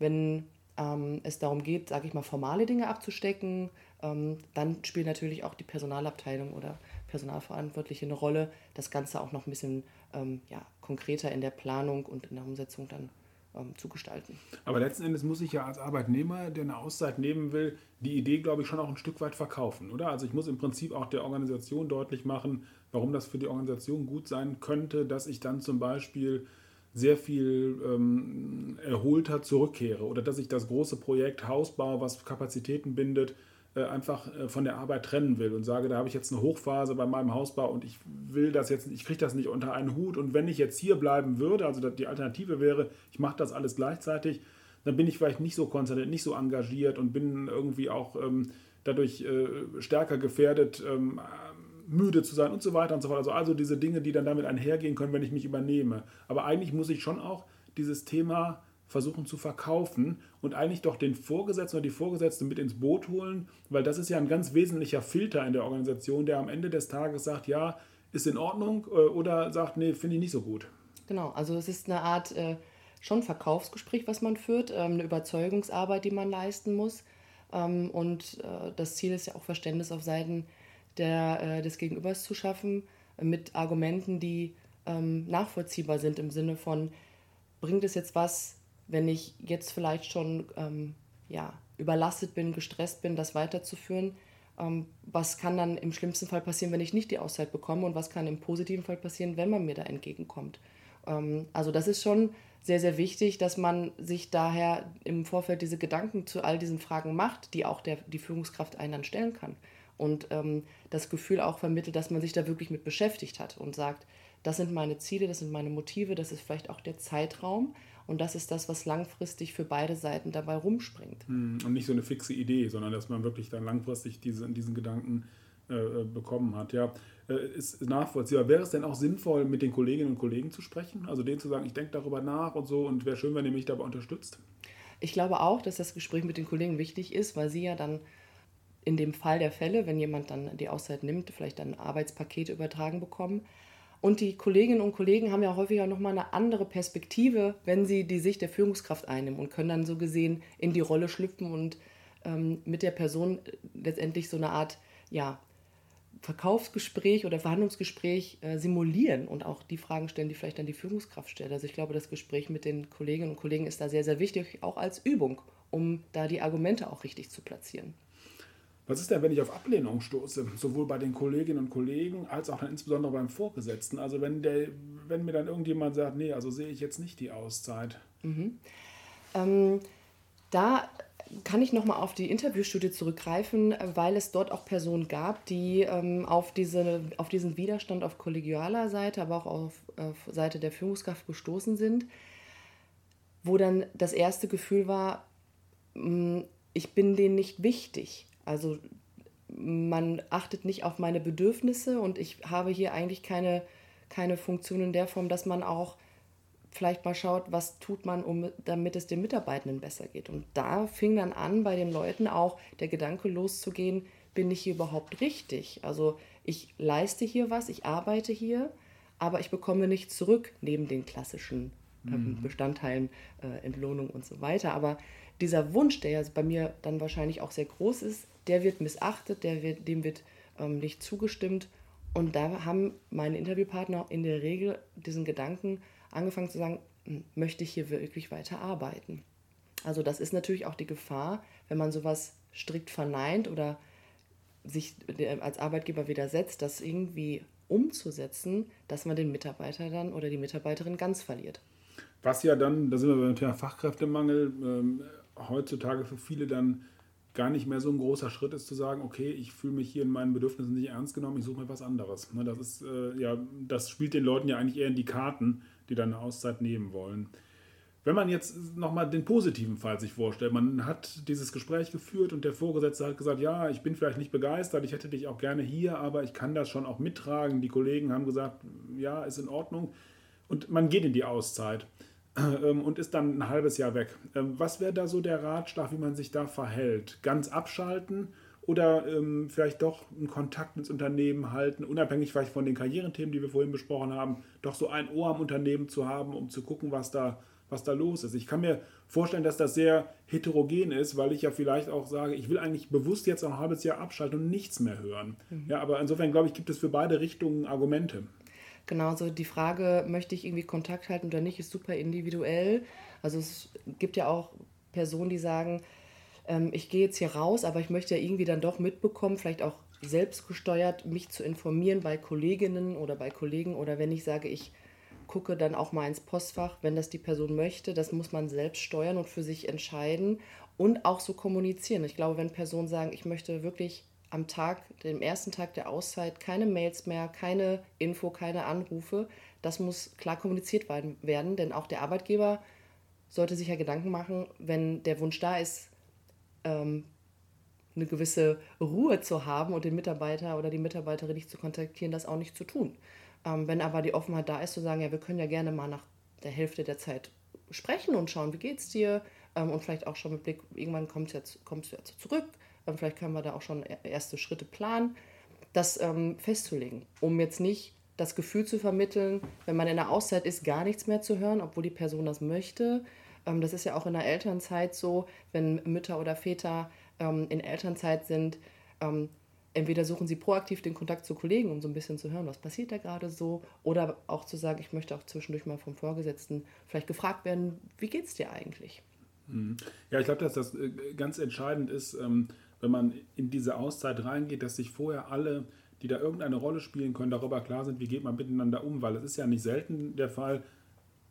Wenn ähm, es darum geht, sage ich mal, formale Dinge abzustecken, ähm, dann spielt natürlich auch die Personalabteilung oder Personalverantwortliche eine Rolle, das Ganze auch noch ein bisschen ähm, ja, konkreter in der Planung und in der Umsetzung dann ähm, zu gestalten. Aber letzten Endes muss ich ja als Arbeitnehmer, der eine Auszeit nehmen will, die Idee, glaube ich, schon auch ein Stück weit verkaufen, oder? Also ich muss im Prinzip auch der Organisation deutlich machen, warum das für die Organisation gut sein könnte, dass ich dann zum Beispiel sehr viel ähm, erholter zurückkehre oder dass ich das große Projekt Hausbau, was Kapazitäten bindet, äh, einfach äh, von der Arbeit trennen will und sage, da habe ich jetzt eine Hochphase bei meinem Hausbau und ich will das jetzt, ich kriege das nicht unter einen Hut und wenn ich jetzt hier bleiben würde, also die Alternative wäre, ich mache das alles gleichzeitig, dann bin ich vielleicht nicht so konzentriert, nicht so engagiert und bin irgendwie auch ähm, dadurch äh, stärker gefährdet, ähm, müde zu sein und so weiter und so fort. Also, also diese Dinge, die dann damit einhergehen können, wenn ich mich übernehme. Aber eigentlich muss ich schon auch dieses Thema versuchen zu verkaufen und eigentlich doch den Vorgesetzten oder die Vorgesetzte mit ins Boot holen, weil das ist ja ein ganz wesentlicher Filter in der Organisation, der am Ende des Tages sagt, ja, ist in Ordnung äh, oder sagt, nee, finde ich nicht so gut. Genau, also es ist eine Art äh, schon Verkaufsgespräch, was man führt, ähm, eine Überzeugungsarbeit, die man leisten muss. Ähm, und äh, das Ziel ist ja auch Verständnis auf Seiten der, äh, des Gegenübers zu schaffen, äh, mit Argumenten, die ähm, nachvollziehbar sind im Sinne von, bringt es jetzt was, wenn ich jetzt vielleicht schon ähm, ja, überlastet bin, gestresst bin, das weiterzuführen, ähm, was kann dann im schlimmsten Fall passieren, wenn ich nicht die Auszeit bekomme und was kann im positiven Fall passieren, wenn man mir da entgegenkommt. Ähm, also das ist schon sehr, sehr wichtig, dass man sich daher im Vorfeld diese Gedanken zu all diesen Fragen macht, die auch der, die Führungskraft einen dann stellen kann. Und ähm, das Gefühl auch vermittelt, dass man sich da wirklich mit beschäftigt hat und sagt, das sind meine Ziele, das sind meine Motive, das ist vielleicht auch der Zeitraum, und das ist das, was langfristig für beide Seiten dabei rumspringt. Hm, und nicht so eine fixe Idee, sondern dass man wirklich dann langfristig diese, diesen Gedanken äh, äh, bekommen hat. Ja, äh, ist nachvollziehbar. Wäre es denn auch sinnvoll, mit den Kolleginnen und Kollegen zu sprechen? Also denen zu sagen, ich denke darüber nach und so und wäre schön, wenn ihr mich dabei unterstützt? Ich glaube auch, dass das Gespräch mit den Kollegen wichtig ist, weil sie ja dann in dem Fall der Fälle, wenn jemand dann die Auszeit nimmt, vielleicht dann Arbeitspakete übertragen bekommen, und die Kolleginnen und Kollegen haben ja häufig auch nochmal eine andere Perspektive, wenn sie die Sicht der Führungskraft einnehmen und können dann so gesehen in die Rolle schlüpfen und ähm, mit der Person letztendlich so eine Art ja, Verkaufsgespräch oder Verhandlungsgespräch äh, simulieren und auch die Fragen stellen, die vielleicht dann die Führungskraft stellt. Also ich glaube, das Gespräch mit den Kolleginnen und Kollegen ist da sehr, sehr wichtig, auch als Übung, um da die Argumente auch richtig zu platzieren. Was ist denn, wenn ich auf Ablehnung stoße, sowohl bei den Kolleginnen und Kollegen als auch dann insbesondere beim Vorgesetzten? Also wenn, der, wenn mir dann irgendjemand sagt, nee, also sehe ich jetzt nicht die Auszeit. Mhm. Ähm, da kann ich nochmal auf die Interviewstudie zurückgreifen, weil es dort auch Personen gab, die ähm, auf, diese, auf diesen Widerstand auf kollegialer Seite, aber auch auf, auf Seite der Führungskraft gestoßen sind, wo dann das erste Gefühl war, mm, ich bin denen nicht wichtig. Also man achtet nicht auf meine Bedürfnisse und ich habe hier eigentlich keine, keine Funktion in der Form, dass man auch vielleicht mal schaut, was tut man, um, damit es den Mitarbeitenden besser geht. Und da fing dann an, bei den Leuten auch der Gedanke loszugehen, bin ich hier überhaupt richtig? Also ich leiste hier was, ich arbeite hier, aber ich bekomme nichts zurück neben den klassischen mhm. Bestandteilen, äh, Entlohnung und so weiter. Aber dieser Wunsch, der ja bei mir dann wahrscheinlich auch sehr groß ist, der wird missachtet, der wird, dem wird ähm, nicht zugestimmt. Und da haben meine Interviewpartner in der Regel diesen Gedanken, angefangen zu sagen, hm, möchte ich hier wirklich weiter arbeiten. Also das ist natürlich auch die Gefahr, wenn man sowas strikt verneint oder sich als Arbeitgeber widersetzt, das irgendwie umzusetzen, dass man den Mitarbeiter dann oder die Mitarbeiterin ganz verliert. Was ja dann, da sind wir beim Thema Fachkräftemangel, ähm, heutzutage für viele dann gar nicht mehr so ein großer Schritt ist zu sagen, okay, ich fühle mich hier in meinen Bedürfnissen nicht ernst genommen, ich suche mir was anderes. Ne, das ist äh, ja, das spielt den Leuten ja eigentlich eher in die Karten, die dann eine Auszeit nehmen wollen. Wenn man jetzt nochmal den positiven Fall sich vorstellt, man hat dieses Gespräch geführt und der Vorgesetzte hat gesagt, ja, ich bin vielleicht nicht begeistert, ich hätte dich auch gerne hier, aber ich kann das schon auch mittragen. Die Kollegen haben gesagt, ja, ist in Ordnung. Und man geht in die Auszeit und ist dann ein halbes Jahr weg. Ähm, was wäre da so der Ratschlag, wie man sich da verhält? Ganz abschalten oder ähm, vielleicht doch einen Kontakt ins Unternehmen halten, unabhängig vielleicht von den Karrierethemen, die wir vorhin besprochen haben, doch so ein Ohr am Unternehmen zu haben, um zu gucken, was da, was da los ist. Ich kann mir vorstellen, dass das sehr heterogen ist, weil ich ja vielleicht auch sage, ich will eigentlich bewusst jetzt ein halbes Jahr abschalten und nichts mehr hören. Mhm. Ja, aber insofern glaube ich, gibt es für beide Richtungen Argumente. Genauso die Frage, möchte ich irgendwie Kontakt halten oder nicht, ist super individuell. Also es gibt ja auch Personen, die sagen, ähm, ich gehe jetzt hier raus, aber ich möchte ja irgendwie dann doch mitbekommen, vielleicht auch selbstgesteuert, mich zu informieren bei Kolleginnen oder bei Kollegen oder wenn ich sage, ich gucke dann auch mal ins Postfach, wenn das die Person möchte. Das muss man selbst steuern und für sich entscheiden und auch so kommunizieren. Ich glaube, wenn Personen sagen, ich möchte wirklich am Tag, dem ersten Tag der Auszeit, keine Mails mehr, keine Info, keine Anrufe, das muss klar kommuniziert werden, denn auch der Arbeitgeber sollte sich ja Gedanken machen, wenn der Wunsch da ist, ähm, eine gewisse Ruhe zu haben und den Mitarbeiter oder die Mitarbeiterin nicht zu kontaktieren, das auch nicht zu tun. Ähm, wenn aber die Offenheit da ist, zu sagen, ja, wir können ja gerne mal nach der Hälfte der Zeit sprechen und schauen, wie geht's dir? Ähm, und vielleicht auch schon mit Blick, irgendwann kommst, jetzt, kommst du jetzt zurück, vielleicht können wir da auch schon e-, erste Schritte planen, das ähm, festzulegen, um jetzt nicht das Gefühl zu vermitteln, wenn man in der Auszeit ist, gar nichts mehr zu hören, obwohl die Person das möchte, ähm, das ist ja auch in der Elternzeit so, wenn Mütter oder Väter ähm, in Elternzeit sind, ähm, entweder suchen sie proaktiv den Kontakt zu Kollegen, um so ein bisschen zu hören, was passiert da gerade so, oder auch zu sagen, ich möchte auch zwischendurch mal vom Vorgesetzten vielleicht gefragt werden, wie geht es dir eigentlich? Mhm. Ja, ich glaube, dass das äh, ganz entscheidend ist, wenn man in diese Auszeit reingeht, dass sich vorher alle, die da irgendeine Rolle spielen können, darüber klar sind, wie geht man miteinander um, weil es ist ja nicht selten der Fall,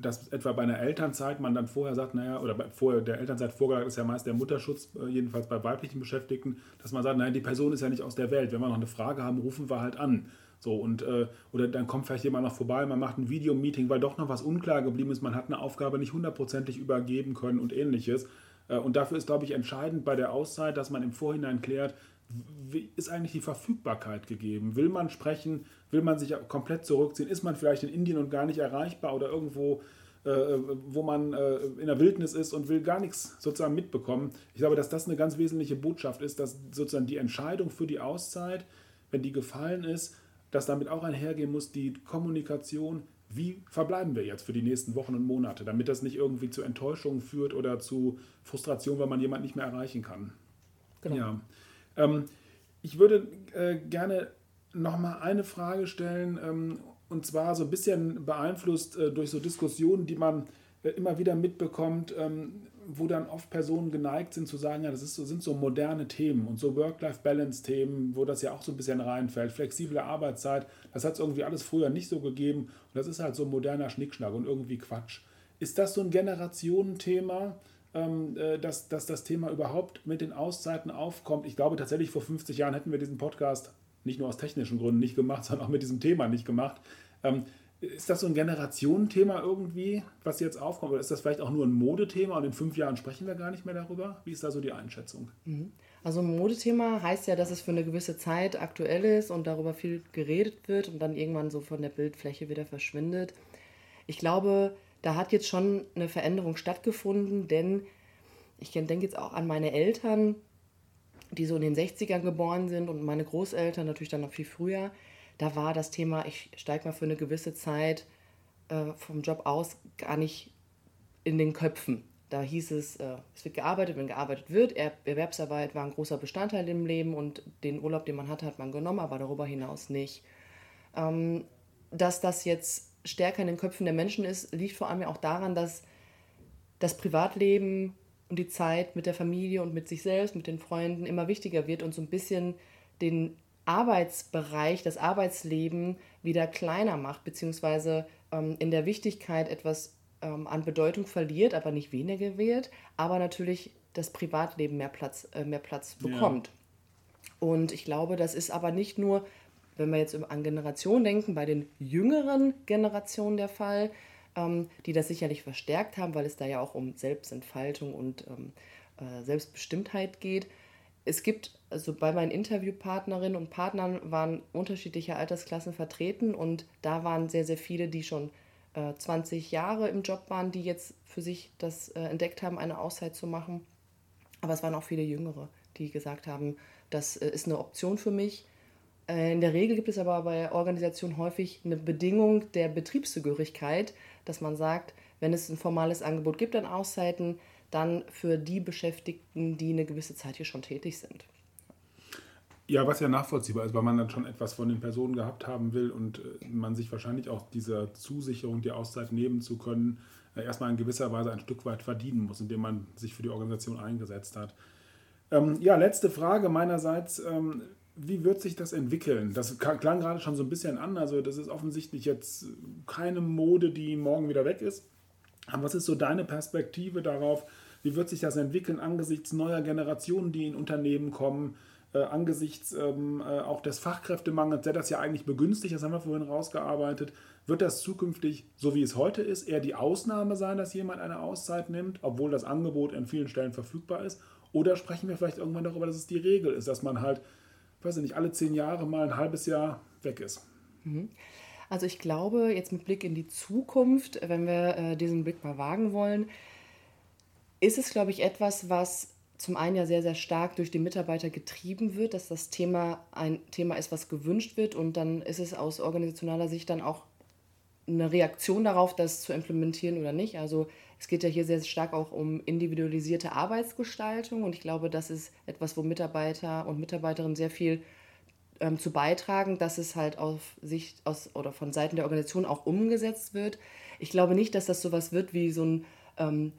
dass etwa bei einer Elternzeit man dann vorher sagt, naja, oder bei, vorher der Elternzeit vorgelagert ist ja meist der Mutterschutz, äh, jedenfalls bei weiblichen Beschäftigten, dass man sagt, naja, die Person ist ja nicht aus der Welt. Wenn wir noch eine Frage haben, rufen wir halt an. So, und, äh, oder dann kommt vielleicht jemand noch vorbei, man macht ein Videomeeting, weil doch noch was unklar geblieben ist, man hat eine Aufgabe nicht hundertprozentig übergeben können und ähnliches. Äh, und dafür ist, glaube ich, entscheidend bei der Auszeit, dass man im Vorhinein klärt, wie ist eigentlich die Verfügbarkeit gegeben? Will man sprechen? Will man sich komplett zurückziehen? Ist man vielleicht in Indien und gar nicht erreichbar oder irgendwo, äh, wo man äh, in der Wildnis ist und will gar nichts sozusagen mitbekommen? Ich glaube, dass das eine ganz wesentliche Botschaft ist, dass sozusagen die Entscheidung für die Auszeit, wenn die gefallen ist, dass damit auch einhergehen muss, die Kommunikation, wie verbleiben wir jetzt für die nächsten Wochen und Monate, damit das nicht irgendwie zu Enttäuschungen führt oder zu Frustration, weil man jemanden nicht mehr erreichen kann. Genau. Ja. Ähm, ich würde äh, gerne nochmal eine Frage stellen, ähm, und zwar so ein bisschen beeinflusst äh, durch so Diskussionen, die man äh, immer wieder mitbekommt. Ähm, wo dann oft Personen geneigt sind zu sagen, ja, das ist so, sind so moderne Themen und so Work-Life-Balance-Themen, wo das ja auch so ein bisschen reinfällt. Flexible Arbeitszeit, das hat es irgendwie alles früher nicht so gegeben. Und das ist halt so moderner Schnickschnack und irgendwie Quatsch. Ist das so ein Generationenthema, ähm, äh, dass, dass das Thema überhaupt mit den Auszeiten aufkommt? Ich glaube tatsächlich, vor 50 Jahren hätten wir diesen Podcast nicht nur aus technischen Gründen nicht gemacht, *laughs* sondern auch mit diesem Thema nicht gemacht. Ähm, ist das so ein Generationenthema irgendwie, was jetzt aufkommt? Oder ist das vielleicht auch nur ein Modethema und in fünf Jahren sprechen wir gar nicht mehr darüber? Wie ist da so die Einschätzung? Mhm. Also ein Modethema heißt ja, dass es für eine gewisse Zeit aktuell ist und darüber viel geredet wird und dann irgendwann so von der Bildfläche wieder verschwindet. Ich glaube, da hat jetzt schon eine Veränderung stattgefunden, denn ich denke jetzt auch an meine Eltern, die so in den 60ern geboren sind und meine Großeltern natürlich dann noch viel früher da war das Thema, ich steige mal für eine gewisse Zeit äh, vom Job aus, gar nicht in den Köpfen. Da hieß es, äh, es wird gearbeitet, wenn gearbeitet wird. Er Erwerbsarbeit war ein großer Bestandteil im Leben und den Urlaub, den man hatte, hat man genommen, aber darüber hinaus nicht. Ähm, dass das jetzt stärker in den Köpfen der Menschen ist, liegt vor allem auch daran, dass das Privatleben und die Zeit mit der Familie und mit sich selbst, mit den Freunden immer wichtiger wird und so ein bisschen den Arbeitsbereich, das Arbeitsleben wieder kleiner macht, beziehungsweise ähm, in der Wichtigkeit etwas ähm, an Bedeutung verliert, aber nicht weniger wird, aber natürlich das Privatleben mehr Platz, äh, mehr Platz bekommt. Ja. Und ich glaube, das ist aber nicht nur, wenn wir jetzt an Generationen denken, bei den jüngeren Generationen der Fall, ähm, die das sicherlich verstärkt haben, weil es da ja auch um Selbstentfaltung und ähm, äh, Selbstbestimmtheit geht es gibt, also bei meinen Interviewpartnerinnen und Partnern waren unterschiedliche Altersklassen vertreten und da waren sehr, sehr viele, die schon äh, 20 Jahre im Job waren, die jetzt für sich das äh, entdeckt haben, eine Auszeit zu machen. Aber es waren auch viele Jüngere, die gesagt haben, das äh, ist eine Option für mich. Äh, in der Regel gibt es aber bei Organisationen häufig eine Bedingung der Betriebszugehörigkeit, dass man sagt, wenn es ein formales Angebot gibt an Auszeiten, dann für die Beschäftigten, die eine gewisse Zeit hier schon tätig sind. Ja, was ja nachvollziehbar ist, weil man dann schon etwas von den Personen gehabt haben will und äh, man sich wahrscheinlich auch dieser Zusicherung, die Auszeit nehmen zu können, äh, erstmal in gewisser Weise ein Stück weit verdienen muss, indem man sich für die Organisation eingesetzt hat. Ähm, ja, letzte Frage meinerseits. Ähm, wie wird sich das entwickeln? Das klang gerade schon so ein bisschen an. Also, das ist offensichtlich jetzt keine Mode, die morgen wieder weg ist. Aber was ist so deine Perspektive darauf? Wie wird sich das entwickeln angesichts neuer Generationen, die in Unternehmen kommen? Äh, angesichts ähm, äh, auch des Fachkräftemangels, der das ja eigentlich begünstigt, das haben wir vorhin rausgearbeitet, wird das zukünftig, so wie es heute ist, eher die Ausnahme sein, dass jemand eine Auszeit nimmt, obwohl das Angebot an vielen Stellen verfügbar ist? Oder sprechen wir vielleicht irgendwann darüber, dass es die Regel ist, dass man halt, weiß ich nicht, alle zehn Jahre mal ein halbes Jahr weg ist? Mhm. Also ich glaube, jetzt mit Blick in die Zukunft, wenn wir äh, diesen Blick mal wagen wollen, ist es, glaube ich, etwas, was zum einen ja sehr, sehr stark durch die Mitarbeiter getrieben wird, dass das Thema ein Thema ist, was gewünscht wird und dann ist es aus organisationaler Sicht dann auch eine Reaktion darauf, das zu implementieren oder nicht. Also es geht ja hier sehr stark auch um individualisierte Arbeitsgestaltung und ich glaube, das ist etwas, wo Mitarbeiter und Mitarbeiterinnen sehr viel ähm, zu beitragen, dass es halt auf Sicht aus oder von Seiten der Organisation auch umgesetzt wird. Ich glaube nicht, dass das sowas wird wie so ein ähm,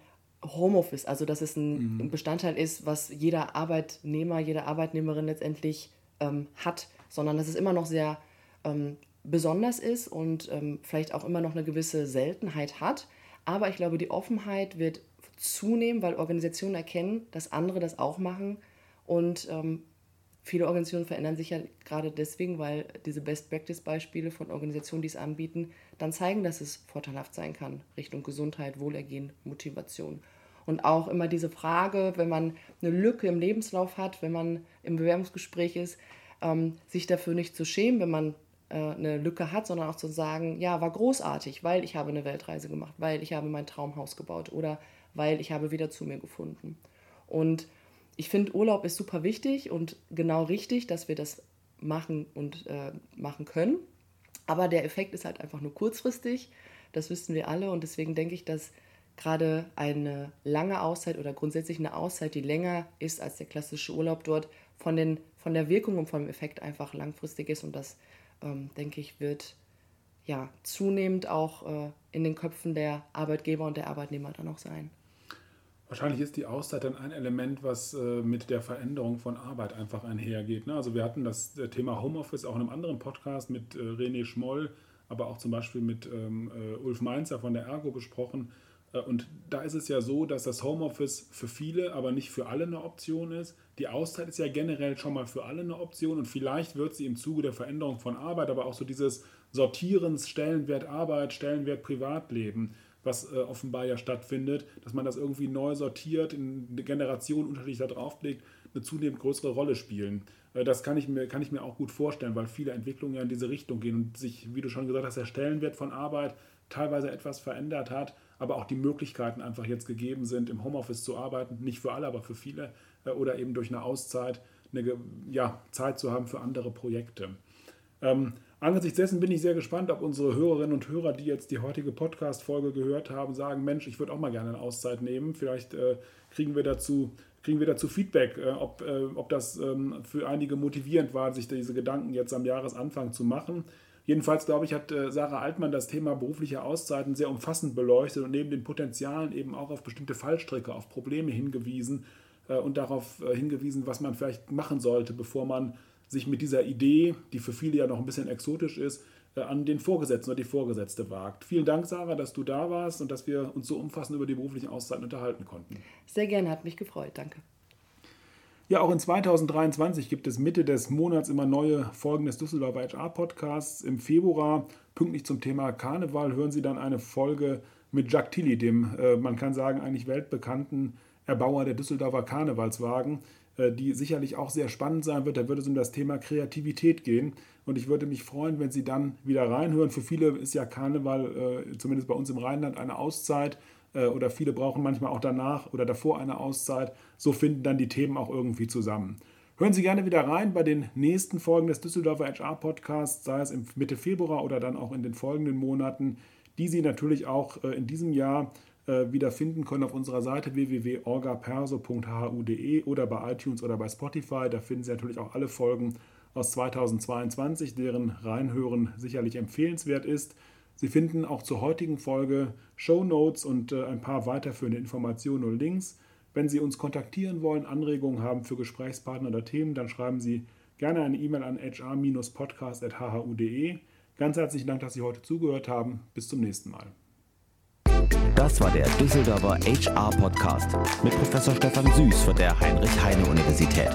Homeoffice, also dass es ein, mhm. Bestandteil ist, was jeder Arbeitnehmer, jede Arbeitnehmerin letztendlich ähm, hat, sondern dass es immer noch sehr ähm, besonders ist und ähm, vielleicht auch immer noch eine gewisse Seltenheit hat. Aber ich glaube, die Offenheit wird zunehmen, weil Organisationen erkennen, dass andere das auch machen und ähm, Viele Organisationen verändern sich ja gerade deswegen, weil diese Best-Practice-Beispiele von Organisationen, die es anbieten, dann zeigen, dass es vorteilhaft sein kann, Richtung Gesundheit, Wohlergehen, Motivation. Und auch immer diese Frage, wenn man eine Lücke im Lebenslauf hat, wenn man im Bewerbungsgespräch ist, ähm, sich dafür nicht zu schämen, wenn man äh, eine Lücke hat, sondern auch zu sagen, ja, war großartig, weil ich habe eine Weltreise gemacht, weil ich habe mein Traumhaus gebaut oder weil ich habe wieder zu mir gefunden. Und ich finde, Urlaub ist super wichtig und genau richtig, dass wir das machen und äh, machen können. Aber der Effekt ist halt einfach nur kurzfristig. Das wissen wir alle und deswegen denke ich, dass gerade eine lange Auszeit oder grundsätzlich eine Auszeit, die länger ist als der klassische Urlaub dort, von, den, von der Wirkung und vom Effekt einfach langfristig ist und das, ähm, denke ich, wird ja zunehmend auch äh, in den Köpfen der Arbeitgeber und der Arbeitnehmer dann auch sein. Wahrscheinlich ist die Auszeit dann ein Element, was äh, mit der Veränderung von Arbeit einfach einhergeht. Ne? Also wir hatten das äh, Thema Homeoffice auch in einem anderen Podcast mit äh, René Schmoll, aber auch zum Beispiel mit ähm, äh, Ulf Mainzer von der Ergo besprochen. Und da ist es ja so, dass das Homeoffice für viele, aber nicht für alle eine Option ist. Die Auszeit ist ja generell schon mal für alle eine Option und vielleicht wird sie im Zuge der Veränderung von Arbeit, aber auch so dieses Sortierens Stellenwert Arbeit, Stellenwert Privatleben was äh, offenbar ja stattfindet, dass man das irgendwie neu sortiert, in eine Generation unterschiedlich da draufblickt, eine zunehmend größere Rolle spielen. Äh, das kann ich, mir, kann ich mir auch gut vorstellen, weil viele Entwicklungen ja in diese Richtung gehen und sich, wie du schon gesagt hast, der Stellenwert von Arbeit teilweise etwas verändert hat, aber auch die Möglichkeiten einfach jetzt gegeben sind, im Homeoffice zu arbeiten, nicht für alle, aber für viele, äh, oder eben durch eine Auszeit eine ja, Zeit zu haben für andere Projekte. Ähm, Angesichts dessen bin ich sehr gespannt, ob unsere Hörerinnen und Hörer, die jetzt die heutige Podcast-Folge gehört haben, sagen: Mensch, ich würde auch mal gerne eine Auszeit nehmen. Vielleicht äh, kriegen, wir dazu, kriegen wir dazu Feedback, äh, ob, äh, ob das ähm, für einige motivierend war, sich diese Gedanken jetzt am Jahresanfang zu machen. Jedenfalls, glaube ich, hat äh, Sarah Altmann das Thema berufliche Auszeiten sehr umfassend beleuchtet und neben den Potenzialen eben auch auf bestimmte Fallstricke, auf Probleme hingewiesen äh, und darauf äh, hingewiesen, was man vielleicht machen sollte, bevor man sich mit dieser Idee, die für viele ja noch ein bisschen exotisch ist, äh, an den Vorgesetzten oder die Vorgesetzte wagt. Vielen Dank, Sarah, dass du da warst und dass wir uns so umfassend über die beruflichen Auszeiten unterhalten konnten. Sehr gerne, hat mich gefreut. Danke. Ja, auch in 2023 gibt es Mitte des Monats immer neue Folgen des Düsseldorfer HR-Podcasts. Im Februar, pünktlich zum Thema Karneval, hören Sie dann eine Folge mit Jacques Tilly, dem, äh, man kann sagen, eigentlich weltbekannten Erbauer der Düsseldorfer Karnevalswagen. Äh, die sicherlich auch sehr spannend sein wird. Da wird es um das Thema Kreativität gehen. Und ich würde mich freuen, wenn Sie dann wieder reinhören. Für viele ist ja Karneval, äh, zumindest bei uns im Rheinland, eine Auszeit. Äh, oder viele brauchen manchmal auch danach oder davor eine Auszeit. So finden dann die Themen auch irgendwie zusammen. Hören Sie gerne wieder rein bei den nächsten Folgen des Düsseldorfer HR Podcasts, sei es Mitte Februar oder dann auch in den folgenden Monaten, die Sie natürlich auch in diesem Jahr äh, wieder finden können auf unserer Seite www.orgaperso.hu.de oder bei iTunes oder bei Spotify. Da finden Sie natürlich auch alle Folgen aus 2022, deren Reinhören sicherlich empfehlenswert ist. Sie finden auch zur heutigen Folge Show Notes und äh, ein paar weiterführende Informationen und Links. Wenn Sie uns kontaktieren wollen, Anregungen haben für Gesprächspartner oder Themen, dann schreiben Sie gerne eine E-Mail an hr-podcast.hhu.de. Ganz herzlichen Dank, dass Sie heute zugehört haben. Bis zum nächsten Mal. Das war der Düsseldorfer HR Podcast mit Professor Stefan Süß von der Heinrich-Heine-Universität.